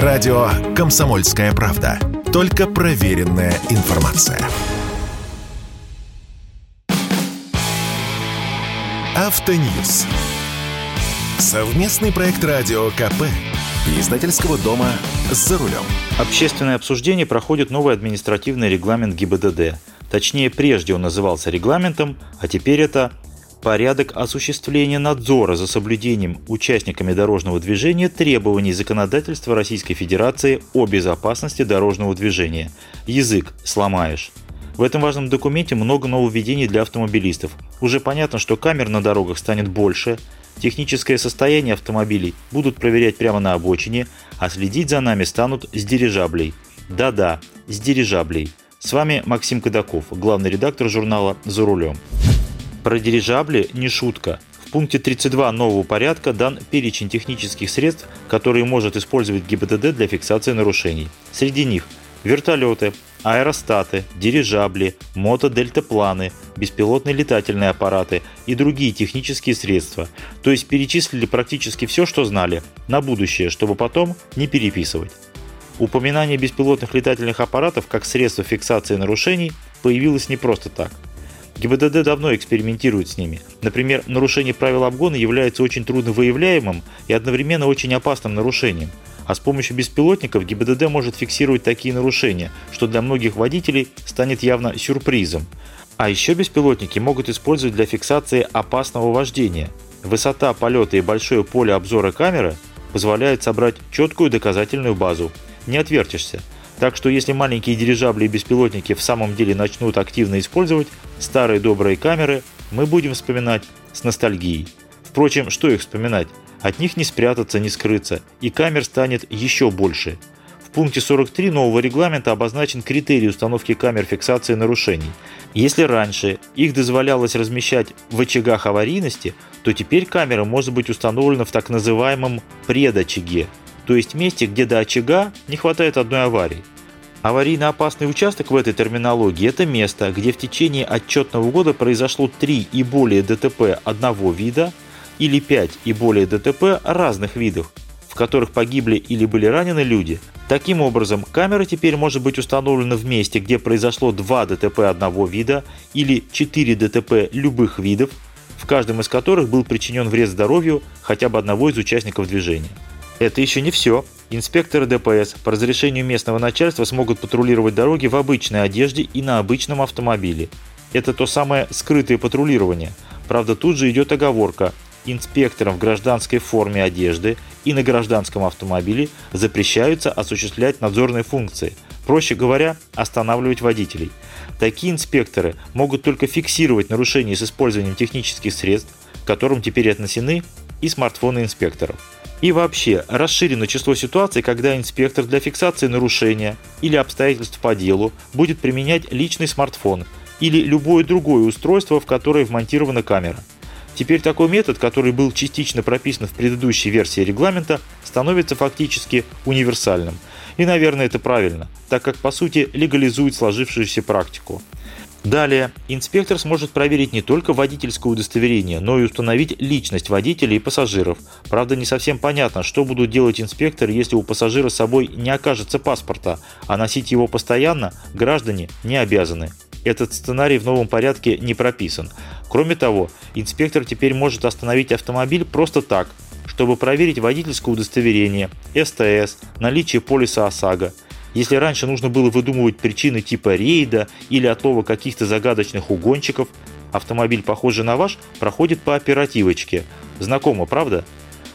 Радио «Комсомольская правда». Только проверенная информация. Автоньюз. Совместный проект радио КП. Издательского дома «За рулем». Общественное обсуждение проходит новый административный регламент ГИБДД. Точнее, прежде он назывался регламентом, а теперь это порядок осуществления надзора за соблюдением участниками дорожного движения требований законодательства Российской Федерации о безопасности дорожного движения. Язык сломаешь. В этом важном документе много нововведений для автомобилистов. Уже понятно, что камер на дорогах станет больше, техническое состояние автомобилей будут проверять прямо на обочине, а следить за нами станут с дирижаблей. Да-да, с дирижаблей. С вами Максим Кадаков, главный редактор журнала «За рулем». Про дирижабли не шутка. В пункте 32 нового порядка дан перечень технических средств, которые может использовать ГИБДД для фиксации нарушений. Среди них вертолеты, аэростаты, дирижабли, мотодельтапланы, беспилотные летательные аппараты и другие технические средства. То есть перечислили практически все, что знали, на будущее, чтобы потом не переписывать. Упоминание беспилотных летательных аппаратов как средство фиксации нарушений появилось не просто так – ГИБДД давно экспериментирует с ними. Например, нарушение правил обгона является очень трудно выявляемым и одновременно очень опасным нарушением. А с помощью беспилотников ГИБДД может фиксировать такие нарушения, что для многих водителей станет явно сюрпризом. А еще беспилотники могут использовать для фиксации опасного вождения. Высота полета и большое поле обзора камеры позволяют собрать четкую доказательную базу. Не отвертишься. Так что если маленькие дирижабли и беспилотники в самом деле начнут активно использовать старые добрые камеры, мы будем вспоминать с ностальгией. Впрочем, что их вспоминать? От них не спрятаться, не скрыться, и камер станет еще больше. В пункте 43 нового регламента обозначен критерий установки камер фиксации нарушений. Если раньше их дозволялось размещать в очагах аварийности, то теперь камера может быть установлена в так называемом предочаге, то есть месте, где до очага не хватает одной аварии. Аварийно опасный участок в этой терминологии – это место, где в течение отчетного года произошло 3 и более ДТП одного вида или 5 и более ДТП разных видов, в которых погибли или были ранены люди. Таким образом, камера теперь может быть установлена в месте, где произошло 2 ДТП одного вида или 4 ДТП любых видов, в каждом из которых был причинен вред здоровью хотя бы одного из участников движения. Это еще не все. Инспекторы ДПС по разрешению местного начальства смогут патрулировать дороги в обычной одежде и на обычном автомобиле. Это то самое скрытое патрулирование. Правда, тут же идет оговорка. Инспекторам в гражданской форме одежды и на гражданском автомобиле запрещаются осуществлять надзорные функции. Проще говоря, останавливать водителей. Такие инспекторы могут только фиксировать нарушения с использованием технических средств, к которым теперь отнесены и смартфоны инспекторов. И вообще, расширено число ситуаций, когда инспектор для фиксации нарушения или обстоятельств по делу будет применять личный смартфон или любое другое устройство, в которое вмонтирована камера. Теперь такой метод, который был частично прописан в предыдущей версии регламента, становится фактически универсальным. И, наверное, это правильно, так как по сути легализует сложившуюся практику. Далее, инспектор сможет проверить не только водительское удостоверение, но и установить личность водителя и пассажиров. Правда, не совсем понятно, что будут делать инспекторы, если у пассажира с собой не окажется паспорта, а носить его постоянно граждане не обязаны. Этот сценарий в новом порядке не прописан. Кроме того, инспектор теперь может остановить автомобиль просто так, чтобы проверить водительское удостоверение, СТС, наличие полиса ОСАГО. Если раньше нужно было выдумывать причины типа рейда или отлова каких-то загадочных угонщиков, автомобиль, похожий на ваш, проходит по оперативочке. Знакомо, правда?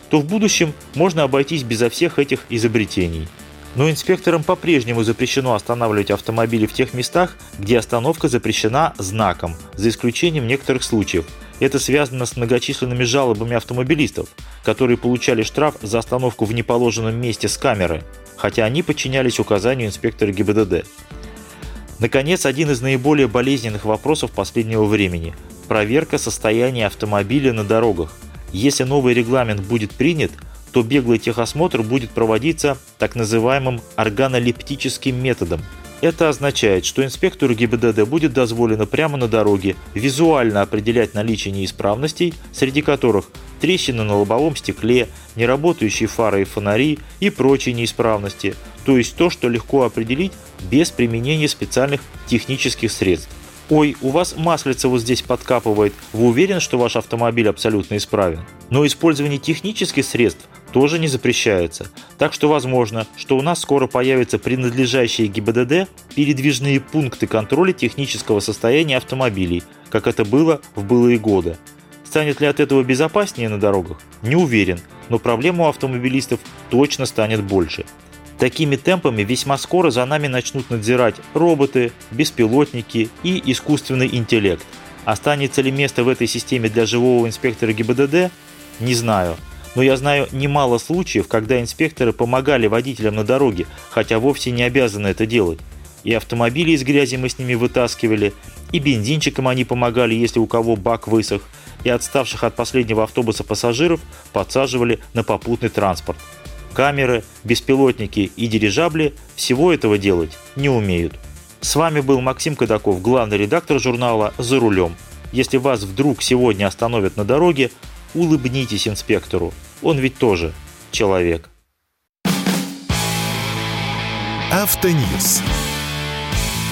То в будущем можно обойтись безо всех этих изобретений. Но инспекторам по-прежнему запрещено останавливать автомобили в тех местах, где остановка запрещена знаком, за исключением некоторых случаев. Это связано с многочисленными жалобами автомобилистов, которые получали штраф за остановку в неположенном месте с камеры хотя они подчинялись указанию инспектора ГИБДД. Наконец, один из наиболее болезненных вопросов последнего времени – проверка состояния автомобиля на дорогах. Если новый регламент будет принят, то беглый техосмотр будет проводиться так называемым органолептическим методом. Это означает, что инспектору ГИБДД будет дозволено прямо на дороге визуально определять наличие неисправностей, среди которых трещины на лобовом стекле, неработающие фары и фонари и прочие неисправности, то есть то, что легко определить без применения специальных технических средств. «Ой, у вас маслица вот здесь подкапывает, вы уверены, что ваш автомобиль абсолютно исправен?» Но использование технических средств тоже не запрещается. Так что возможно, что у нас скоро появятся принадлежащие ГИБДД передвижные пункты контроля технического состояния автомобилей, как это было в былые годы. Станет ли от этого безопаснее на дорогах? Не уверен, но проблем у автомобилистов точно станет больше. Такими темпами весьма скоро за нами начнут надзирать роботы, беспилотники и искусственный интеллект. Останется ли место в этой системе для живого инспектора ГИБДД? Не знаю. Но я знаю немало случаев, когда инспекторы помогали водителям на дороге, хотя вовсе не обязаны это делать. И автомобили из грязи мы с ними вытаскивали, и бензинчикам они помогали, если у кого бак высох, и отставших от последнего автобуса пассажиров подсаживали на попутный транспорт. Камеры, беспилотники и дирижабли всего этого делать не умеют. С вами был Максим Кадаков, главный редактор журнала «За рулем». Если вас вдруг сегодня остановят на дороге, улыбнитесь инспектору. Он ведь тоже человек. Автоньюз.